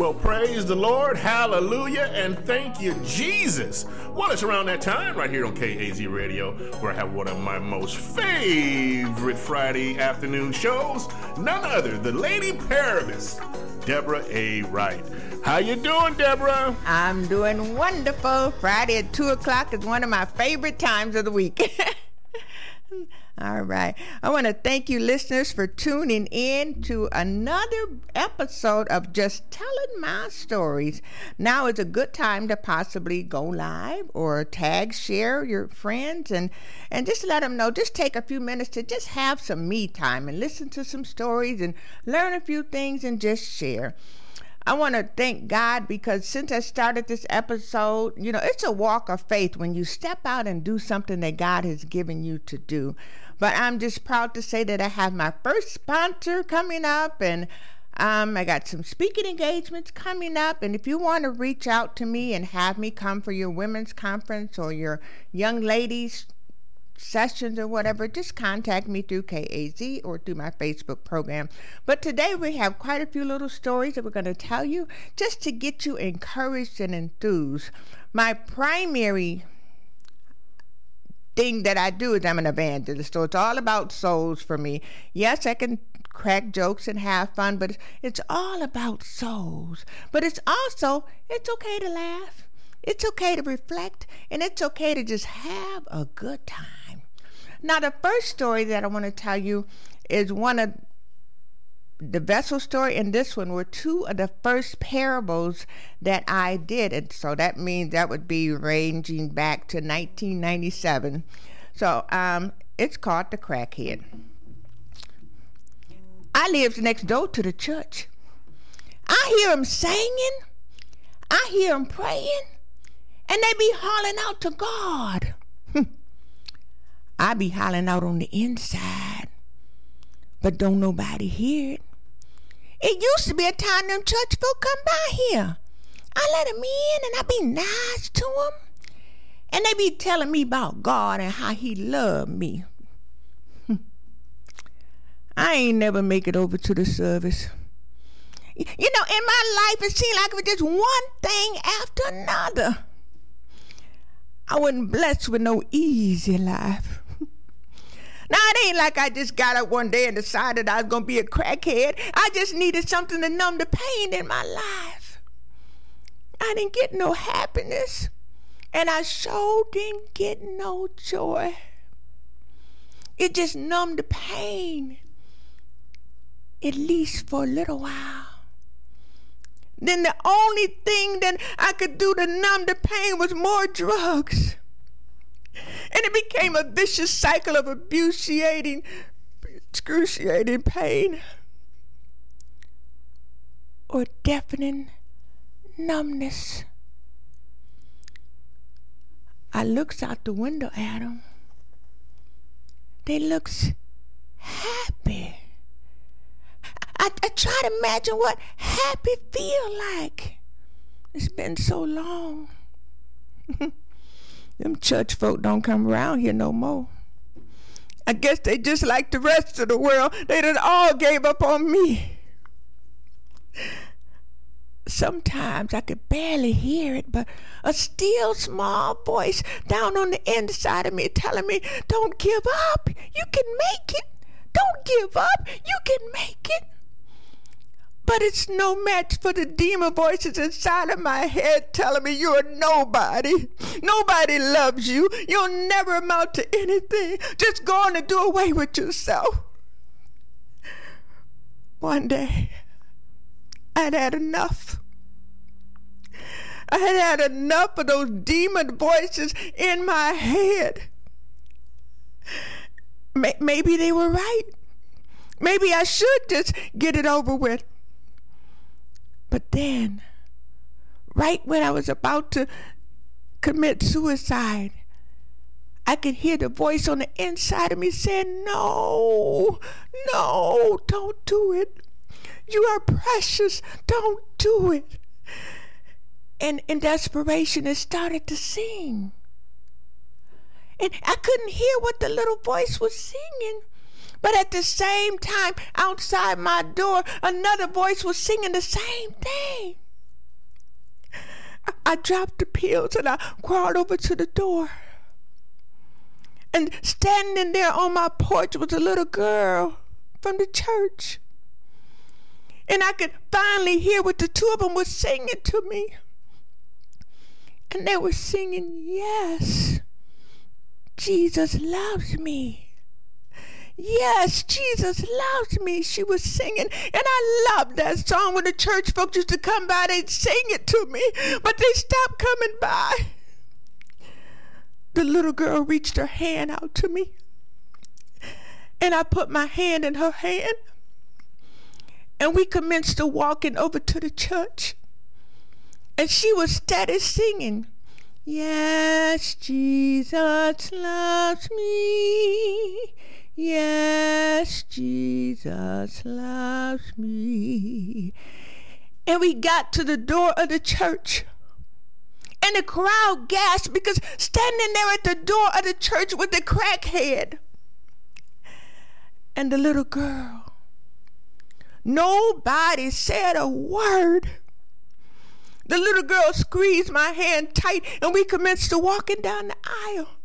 Well, praise the Lord, hallelujah, and thank you, Jesus. Well, it's around that time right here on KAZ Radio where I have one of my most favorite Friday afternoon shows, none other than Lady Parablist, Deborah A. Wright. How you doing, Deborah? I'm doing wonderful. Friday at 2 o'clock is one of my favorite times of the week. All right. I want to thank you, listeners, for tuning in to another episode of Just Telling My Stories. Now is a good time to possibly go live or tag, share your friends, and, and just let them know. Just take a few minutes to just have some me time and listen to some stories and learn a few things and just share. I want to thank God because since I started this episode, you know, it's a walk of faith when you step out and do something that God has given you to do. But I'm just proud to say that I have my first sponsor coming up and um, I got some speaking engagements coming up, and if you want to reach out to me and have me come for your women's conference or your young ladies sessions or whatever, just contact me through KAZ or through my Facebook program. But today we have quite a few little stories that we're going to tell you just to get you encouraged and enthused. My primary thing that I do is I'm an evangelist, so it's all about souls for me. Yes, I can crack jokes and have fun, but it's all about souls. But it's also it's okay to laugh. It's okay to reflect and it's okay to just have a good time. Now, the first story that I want to tell you is one of the vessel story and this one were two of the first parables that I did. And so that means that would be ranging back to 1997. So um, it's called The Crackhead. I lived next door to the church. I hear them singing, I hear them praying, and they be hollering out to God. I be hollering out on the inside, but don't nobody hear it. It used to be a time them church folk come by here. I let them in and I be nice to them. And they be telling me about God and how he loved me. I ain't never make it over to the service. You know, in my life, it seemed like it was just one thing after another. I wasn't blessed with no easy life. Ain't like I just got up one day and decided I was going to be a crackhead. I just needed something to numb the pain in my life. I didn't get no happiness, and I sure didn't get no joy. It just numbed the pain, at least for a little while. Then the only thing that I could do to numb the pain was more drugs. And it became a vicious cycle of excruciating, excruciating pain or deafening numbness. I looks out the window at them. They looks happy. I, I try to imagine what happy feel like. It's been so long. Them church folk don't come around here no more. I guess they just like the rest of the world. They done all gave up on me. Sometimes I could barely hear it, but a still small voice down on the inside of me telling me, Don't give up. You can make it. Don't give up. You can make it. But it's no match for the demon voices inside of my head telling me you're nobody. Nobody loves you. You'll never amount to anything. Just go on and do away with yourself. One day, I'd had enough. I had had enough of those demon voices in my head. Maybe they were right. Maybe I should just get it over with. But then, right when I was about to commit suicide, I could hear the voice on the inside of me saying, No, no, don't do it. You are precious. Don't do it. And in desperation, it started to sing. And I couldn't hear what the little voice was singing. But at the same time, outside my door, another voice was singing the same thing. I dropped the pills and I crawled over to the door. And standing there on my porch was a little girl from the church. And I could finally hear what the two of them were singing to me. And they were singing, Yes, Jesus loves me. Yes, Jesus loves me. She was singing, and I loved that song. When the church folks used to come by, they'd sing it to me, but they stopped coming by. The little girl reached her hand out to me, and I put my hand in her hand, and we commenced to walking over to the church. And she was steady singing. Yes, Jesus loves me. Yes, Jesus loves me. And we got to the door of the church. And the crowd gasped because standing there at the door of the church was the crackhead and the little girl. Nobody said a word. The little girl squeezed my hand tight and we commenced to walking down the aisle.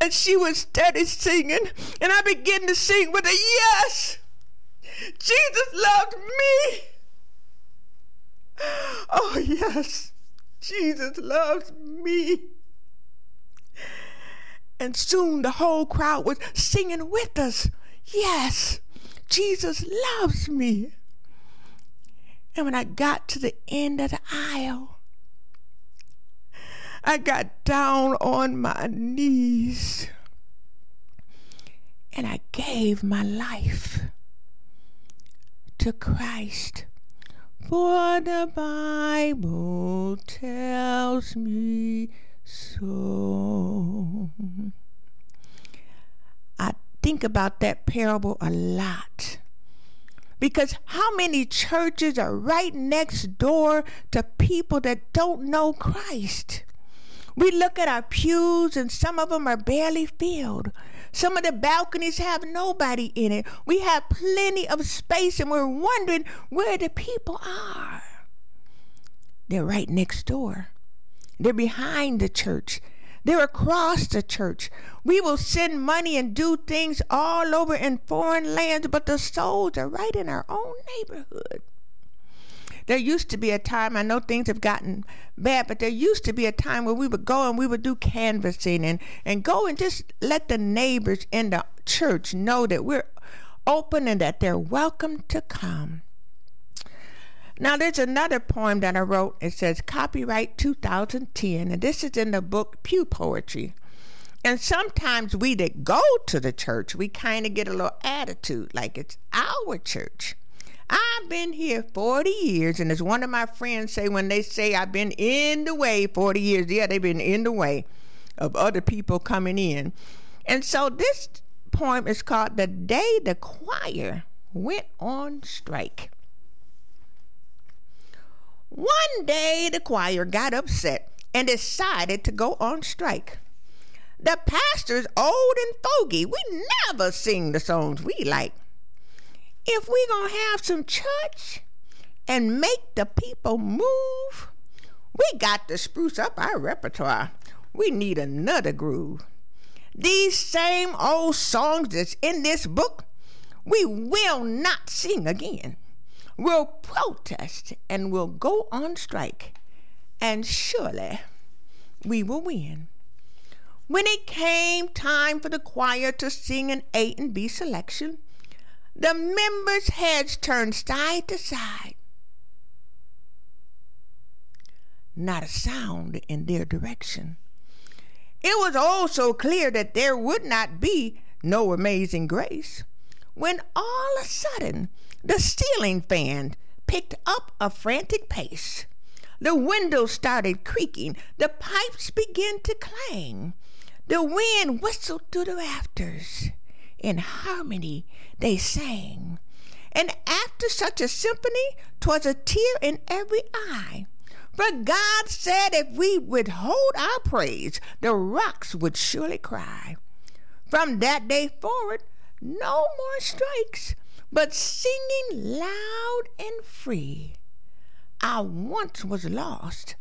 And she was steady singing, and I began to sing with a yes. Jesus loved me. Oh, yes, Jesus loves me. And soon the whole crowd was singing with us. Yes, Jesus loves me. And when I got to the end of the aisle, I got down on my knees and I gave my life to Christ. For the Bible tells me so. I think about that parable a lot. Because how many churches are right next door to people that don't know Christ? We look at our pews and some of them are barely filled. Some of the balconies have nobody in it. We have plenty of space and we're wondering where the people are. They're right next door. They're behind the church. They're across the church. We will send money and do things all over in foreign lands, but the souls are right in our own neighborhood. There used to be a time, I know things have gotten bad, but there used to be a time where we would go and we would do canvassing and, and go and just let the neighbors in the church know that we're open and that they're welcome to come. Now, there's another poem that I wrote. It says copyright 2010, and this is in the book Pew Poetry. And sometimes we that go to the church, we kind of get a little attitude like it's our church. I've been here 40 years, and as one of my friends say when they say I've been in the way 40 years, yeah, they've been in the way of other people coming in. And so this poem is called The Day the Choir Went on Strike. One day the choir got upset and decided to go on strike. The pastor's old and fogey. We never sing the songs we like if we gonna have some church and make the people move, we got to spruce up our repertoire. We need another groove. These same old songs that's in this book, we will not sing again. We'll protest and we'll go on strike. And surely we will win. When it came time for the choir to sing an A and B selection, the members' heads turned side to side. Not a sound in their direction. It was also clear that there would not be no amazing grace when all of a sudden the ceiling fan picked up a frantic pace. The windows started creaking, the pipes began to clang, the wind whistled through the rafters in harmony they sang. And after such a symphony, 'twas a tear in every eye. For God said if we withhold our praise, the rocks would surely cry. From that day forward, no more strikes, but singing loud and free. I once was lost,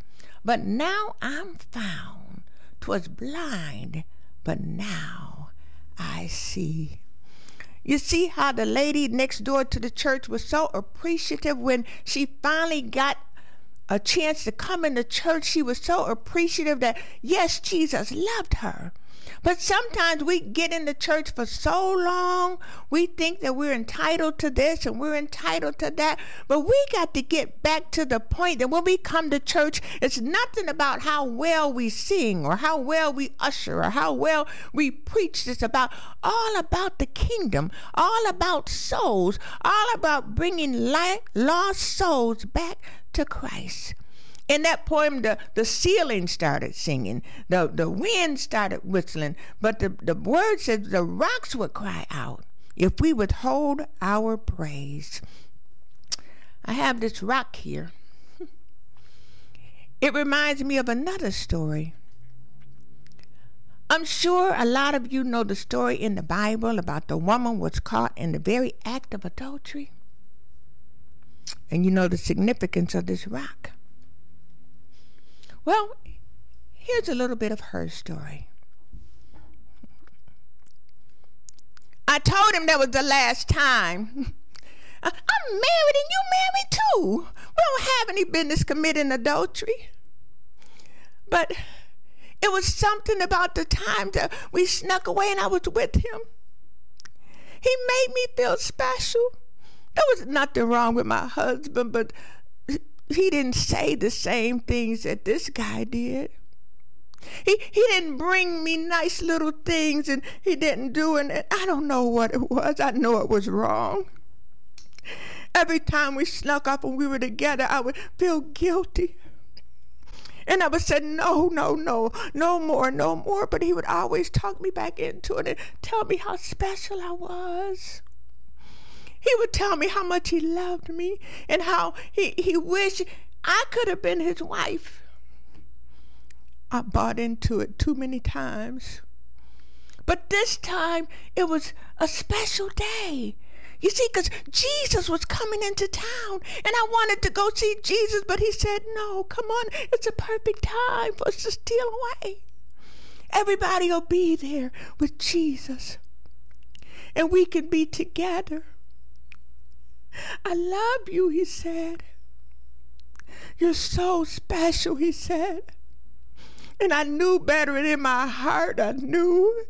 but now I'm found. 'Twas blind, but now I see. You see how the lady next door to the church was so appreciative when she finally got a chance to come into church. She was so appreciative that, yes, Jesus loved her. But sometimes we get in the church for so long, we think that we're entitled to this and we're entitled to that. But we got to get back to the point that when we come to church, it's nothing about how well we sing or how well we usher or how well we preach. It's about all about the kingdom, all about souls, all about bringing light, lost souls back to Christ. In that poem, the, the ceiling started singing, the, the wind started whistling, but the, the word says the rocks would cry out if we withhold our praise. I have this rock here. It reminds me of another story. I'm sure a lot of you know the story in the Bible about the woman was caught in the very act of adultery. And you know the significance of this rock. Well, here's a little bit of her story. I told him that was the last time. I'm married and you married too. We don't have any business committing adultery. But it was something about the time that we snuck away and I was with him. He made me feel special. There was nothing wrong with my husband, but he didn't say the same things that this guy did. He he didn't bring me nice little things and he didn't do and I don't know what it was. I know it was wrong. Every time we snuck up and we were together, I would feel guilty. And I would say, no, no, no, no more, no more. But he would always talk me back into it and tell me how special I was. He would tell me how much he loved me and how he, he wished I could have been his wife. I bought into it too many times. But this time it was a special day. You see, because Jesus was coming into town and I wanted to go see Jesus, but he said, No, come on, it's a perfect time for us to steal away. Everybody will be there with Jesus and we can be together. I love you, he said. You're so special, he said. And I knew better, and in my heart, I knew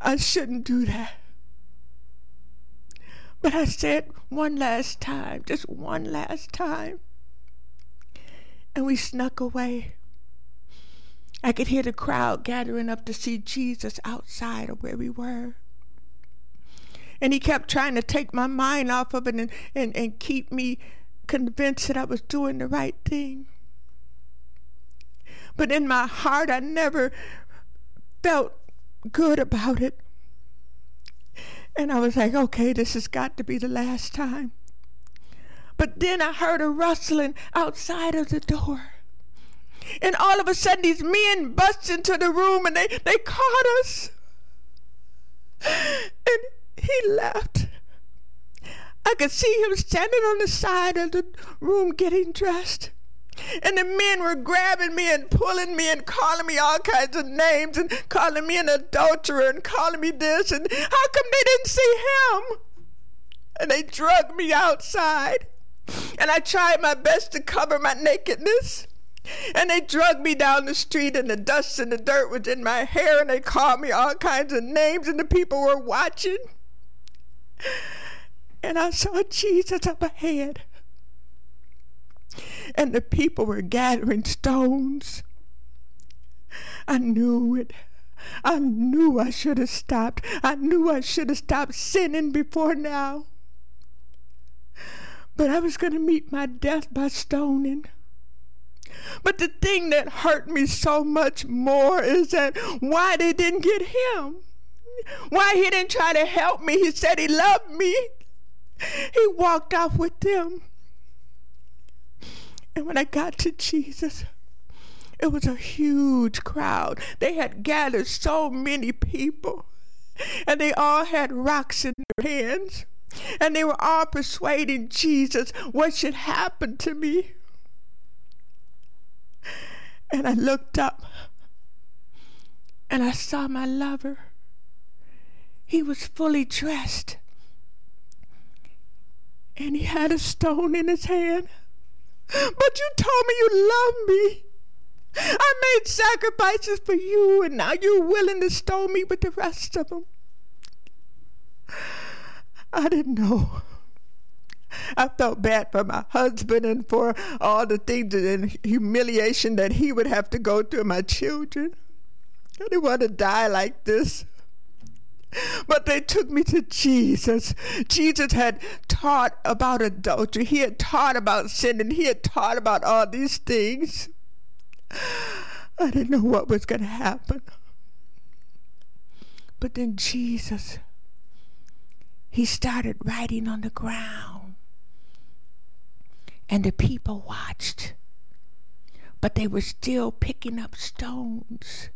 I shouldn't do that. But I said one last time, just one last time. And we snuck away. I could hear the crowd gathering up to see Jesus outside of where we were. And he kept trying to take my mind off of it and, and, and keep me convinced that I was doing the right thing. But in my heart, I never felt good about it. And I was like, okay, this has got to be the last time. But then I heard a rustling outside of the door. And all of a sudden, these men bust into the room and they, they caught us. And he left. I could see him standing on the side of the room getting dressed. And the men were grabbing me and pulling me and calling me all kinds of names and calling me an adulterer and calling me this. And how come they didn't see him? And they drug me outside. And I tried my best to cover my nakedness. And they drug me down the street, and the dust and the dirt was in my hair, and they called me all kinds of names, and the people were watching. And I saw Jesus up ahead. And the people were gathering stones. I knew it. I knew I should have stopped. I knew I should have stopped sinning before now. But I was going to meet my death by stoning. But the thing that hurt me so much more is that why they didn't get him. Why he didn't try to help me. He said he loved me. He walked off with them. And when I got to Jesus, it was a huge crowd. They had gathered so many people, and they all had rocks in their hands, and they were all persuading Jesus what should happen to me. And I looked up and I saw my lover. He was fully dressed and he had a stone in his hand. But you told me you loved me. I made sacrifices for you, and now you're willing to stone me with the rest of them. I didn't know. I felt bad for my husband and for all the things and humiliation that he would have to go through, my children. I didn't want to die like this. But they took me to Jesus. Jesus had taught about adultery. He had taught about sin and he had taught about all these things. I didn't know what was going to happen. But then Jesus, he started writing on the ground. And the people watched. But they were still picking up stones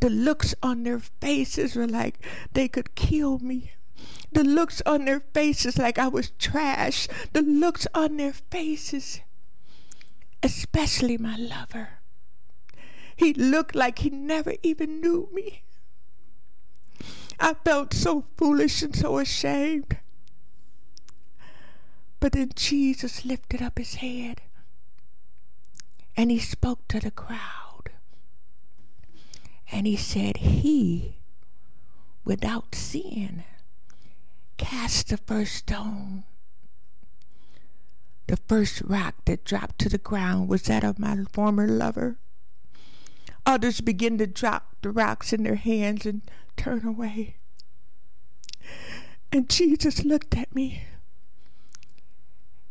the looks on their faces were like they could kill me. The looks on their faces like I was trash. The looks on their faces, especially my lover. He looked like he never even knew me. I felt so foolish and so ashamed. But then Jesus lifted up his head and he spoke to the crowd. And he said, He, without sin, cast the first stone. The first rock that dropped to the ground was that of my former lover. Others began to drop the rocks in their hands and turn away. And Jesus looked at me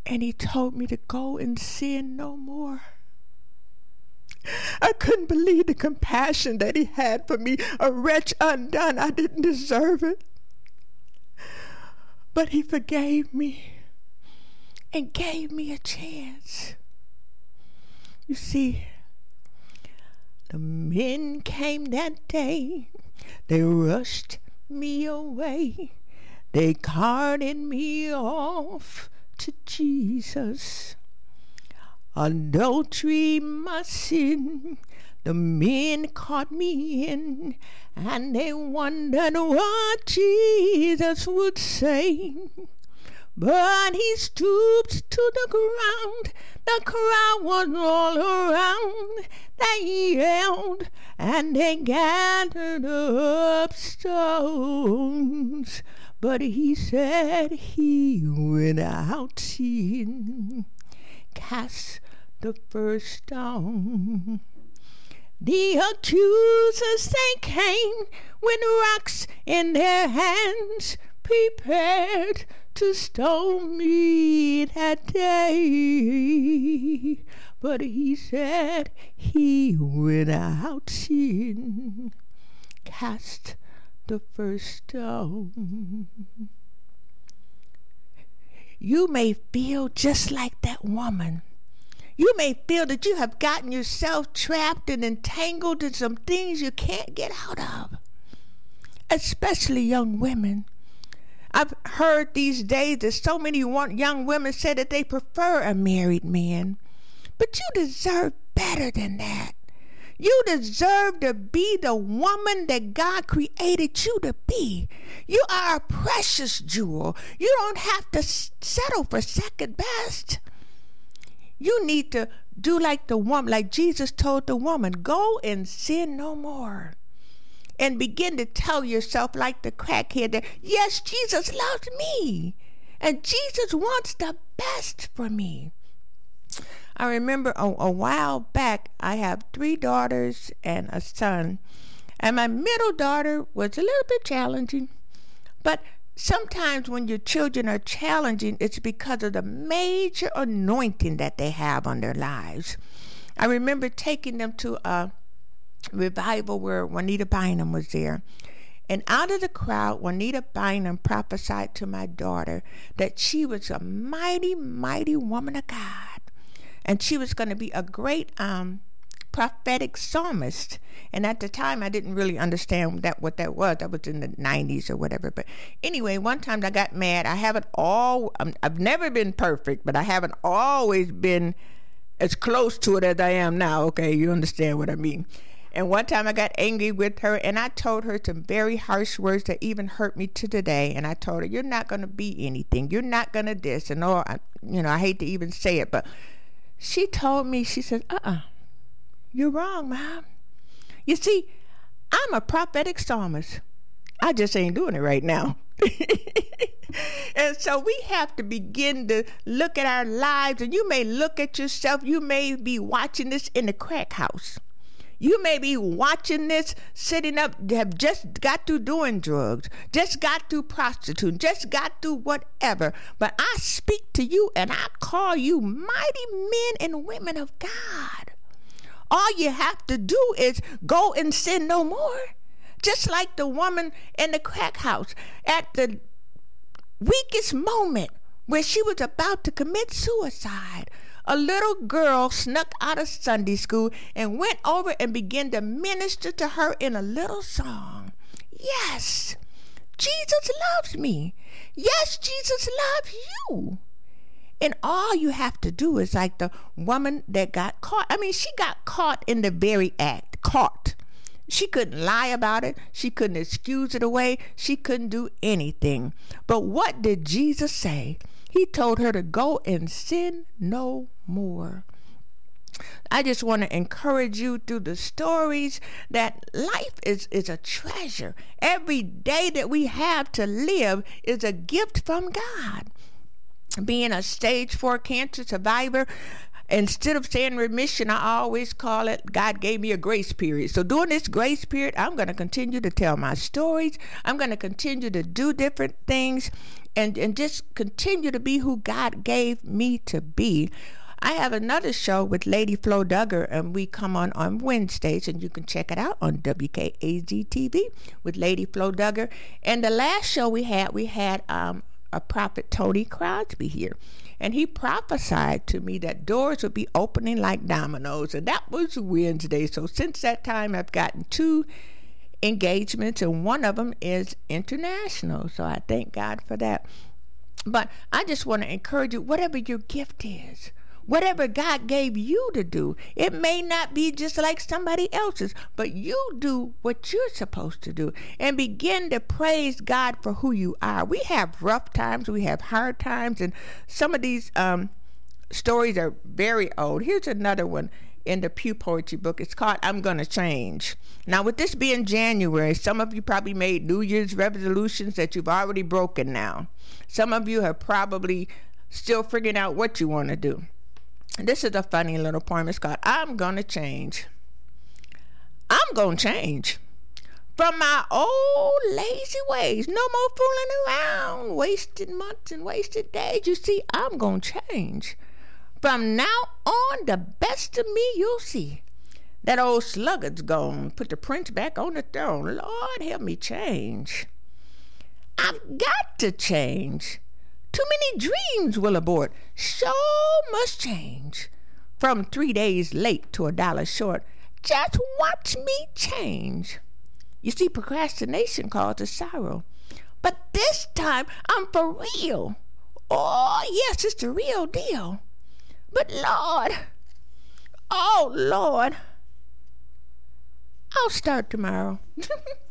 and he told me to go and sin no more. I couldn't believe the compassion that he had for me, a wretch undone. I didn't deserve it. But he forgave me and gave me a chance. You see, the men came that day, they rushed me away, they carted me off to Jesus. Adultery, my sin, the men caught me in, and they wondered what Jesus would say. But he stooped to the ground, the crowd was all around. They yelled and they gathered up stones. But he said he went out sin cast the first stone. The accusers they came with rocks in their hands, prepared to stone me that day. But he said he without sin cast the first stone. You may feel just like that woman. You may feel that you have gotten yourself trapped and entangled in some things you can't get out of, especially young women. I've heard these days that so many young women say that they prefer a married man. But you deserve better than that. You deserve to be the woman that God created you to be. You are a precious jewel. You don't have to settle for second best. You need to do like the woman, like Jesus told the woman, go and sin no more. And begin to tell yourself, like the crackhead, that yes, Jesus loves me. And Jesus wants the best for me. I remember a, a while back, I have three daughters and a son. And my middle daughter was a little bit challenging. But sometimes when your children are challenging, it's because of the major anointing that they have on their lives. I remember taking them to a revival where Juanita Bynum was there. And out of the crowd, Juanita Bynum prophesied to my daughter that she was a mighty, mighty woman of God and she was going to be a great um, prophetic psalmist. And at the time, I didn't really understand that what that was. That was in the '90s or whatever. But anyway, one time I got mad. I haven't all. Um, I've never been perfect, but I haven't always been as close to it as I am now. Okay, you understand what I mean. And one time I got angry with her and I told her some very harsh words that even hurt me to today. And I told her, You're not going to be anything. You're not going to this. And oh, I, you know, I hate to even say it, but she told me, She said, Uh uh-uh, uh, you are wrong, Mom. You see, I'm a prophetic psalmist. I just ain't doing it right now. and so we have to begin to look at our lives, and you may look at yourself, you may be watching this in the crack house. You may be watching this sitting up, have just got through doing drugs, just got through prostituting, just got through whatever. But I speak to you and I call you mighty men and women of God. All you have to do is go and sin no more. Just like the woman in the crack house at the weakest moment where she was about to commit suicide. A little girl snuck out of Sunday school and went over and began to minister to her in a little song. Yes, Jesus loves me. Yes, Jesus loves you. And all you have to do is like the woman that got caught. I mean, she got caught in the very act, caught. She couldn't lie about it. She couldn't excuse it away. She couldn't do anything. But what did Jesus say? He told her to go and sin no more. I just want to encourage you through the stories that life is, is a treasure. Every day that we have to live is a gift from God. Being a stage four cancer survivor, instead of saying remission, I always call it God gave me a grace period. So during this grace period, I'm going to continue to tell my stories. I'm going to continue to do different things and, and just continue to be who God gave me to be. I have another show with Lady Flo Duggar, and we come on on Wednesdays, and you can check it out on WKAZ TV with Lady Flo Duggar. And the last show we had, we had um, a prophet Tony Crosby here. And he prophesied to me that doors would be opening like dominoes. And that was Wednesday. So since that time, I've gotten two engagements, and one of them is international. So I thank God for that. But I just want to encourage you, whatever your gift is, whatever God gave you to do. It may not be just like somebody else's, but you do what you're supposed to do and begin to praise God for who you are. We have rough times, we have hard times, and some of these um, stories are very old. Here's another one in the Pew Poetry book. It's called I'm Gonna Change. Now, with this being January, some of you probably made New Year's resolutions that you've already broken now. Some of you have probably still figuring out what you want to do. This is a funny little poem. It's called I'm Gonna Change. I'm gonna change from my old lazy ways. No more fooling around, wasted months and wasted days. You see, I'm gonna change. From now on, the best of me you'll see. That old sluggard's gone. Put the prince back on the throne. Lord, help me change. I've got to change. Too many dreams will abort. So must change. From three days late to a dollar short. Just watch me change. You see, procrastination causes sorrow. But this time, I'm for real. Oh, yes, it's the real deal. But Lord, oh, Lord, I'll start tomorrow.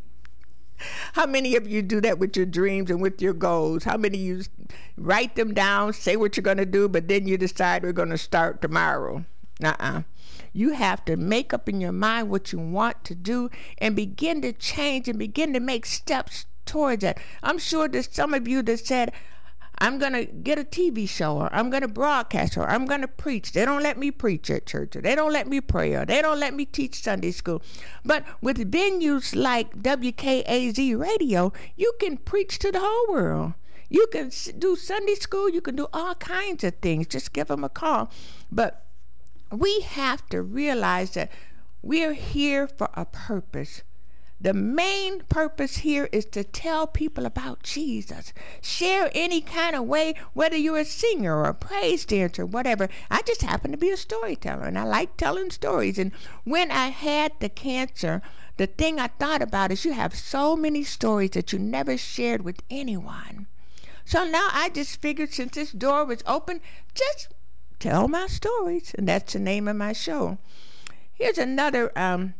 How many of you do that with your dreams and with your goals? How many of you write them down, say what you're going to do, but then you decide we're going to start tomorrow? Uh uh You have to make up in your mind what you want to do and begin to change and begin to make steps towards it. I'm sure there's some of you that said, I'm going to get a TV show or I'm going to broadcast or I'm going to preach. They don't let me preach at church or they don't let me pray or they don't let me teach Sunday school. But with venues like WKAZ radio, you can preach to the whole world. You can do Sunday school, you can do all kinds of things. Just give them a call. But we have to realize that we're here for a purpose. The main purpose here is to tell people about Jesus. Share any kind of way, whether you're a singer or a praise dancer, whatever. I just happen to be a storyteller and I like telling stories. And when I had the cancer, the thing I thought about is you have so many stories that you never shared with anyone. So now I just figured since this door was open, just Tell My Stories, and that's the name of my show. Here's another um,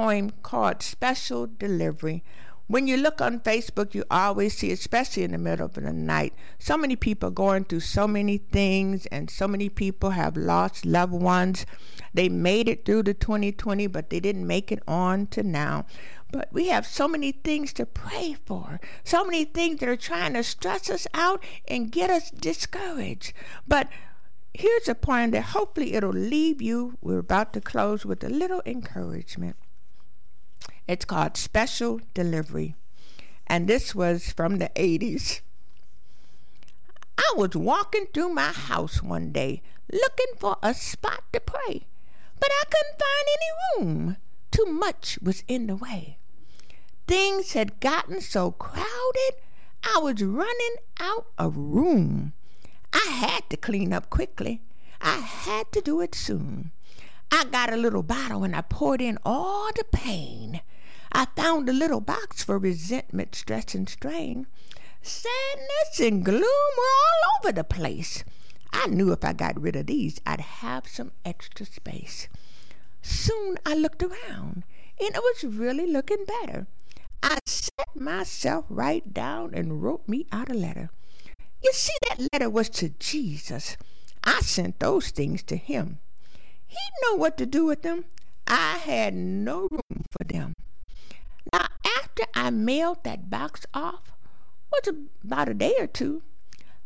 poem called Special Delivery. When you look on Facebook, you always see, especially in the middle of the night, so many people going through so many things, and so many people have lost loved ones. They made it through the 2020, but they didn't make it on to now. But we have so many things to pray for, so many things that are trying to stress us out and get us discouraged. But here's a point that hopefully it'll leave you. We're about to close with a little encouragement. It's called Special Delivery. And this was from the 80s. I was walking through my house one day looking for a spot to pray, but I couldn't find any room. Too much was in the way. Things had gotten so crowded, I was running out of room. I had to clean up quickly. I had to do it soon. I got a little bottle and I poured in all the pain. I found a little box for resentment, stress, and strain. Sadness and gloom were all over the place. I knew if I got rid of these, I'd have some extra space. Soon I looked around, and it was really looking better. I sat myself right down and wrote me out a letter. You see, that letter was to Jesus. I sent those things to him. He'd know what to do with them. I had no room for them. Now, after I mailed that box off, was about a day or two,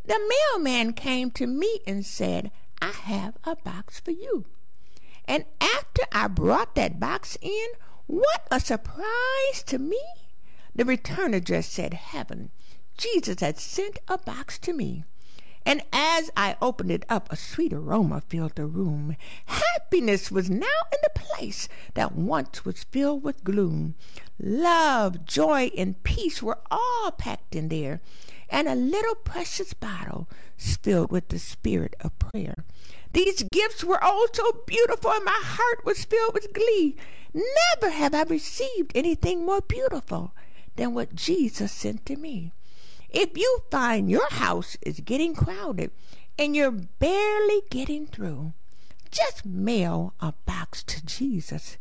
the mailman came to me and said, I have a box for you. And after I brought that box in, what a surprise to me! The return address said heaven. Jesus had sent a box to me. And as I opened it up, a sweet aroma filled the room. Happiness was now in the place that once was filled with gloom. Love, joy, and peace were all packed in there, and a little precious bottle filled with the spirit of prayer. These gifts were all so beautiful, and my heart was filled with glee. Never have I received anything more beautiful than what Jesus sent to me. If you find your house is getting crowded and you're barely getting through, just mail a box to Jesus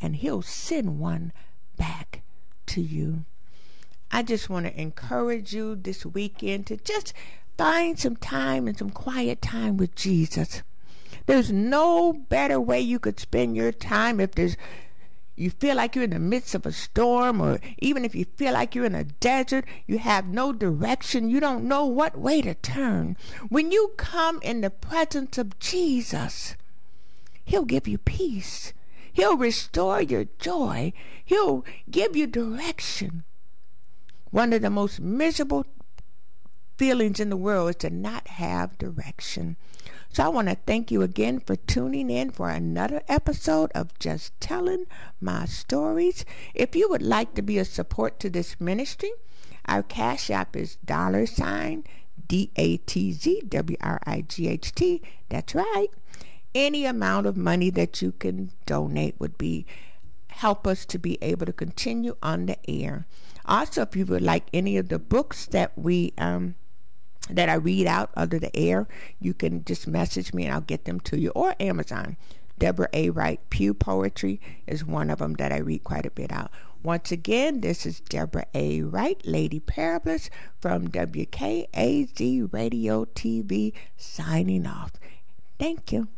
and he'll send one back to you. I just want to encourage you this weekend to just find some time and some quiet time with Jesus. There's no better way you could spend your time if there's you feel like you're in the midst of a storm, or even if you feel like you're in a desert, you have no direction, you don't know what way to turn. When you come in the presence of Jesus, He'll give you peace. He'll restore your joy. He'll give you direction. One of the most miserable feelings in the world is to not have direction. So I want to thank you again for tuning in for another episode of Just Telling My Stories. If you would like to be a support to this ministry, our cash app is dollar sign D A T Z W R I G H T. That's right. Any amount of money that you can donate would be help us to be able to continue on the air. Also, if you would like any of the books that we um, that I read out under the air, you can just message me and I'll get them to you or Amazon. Deborah A. Wright Pew Poetry is one of them that I read quite a bit out. Once again, this is Deborah A. Wright, Lady Parablist from WKAZ Radio TV signing off. Thank you.